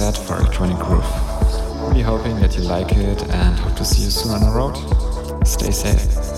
set for Electronic Groove. Really hoping that you like it and hope to see you soon on the road. Stay safe.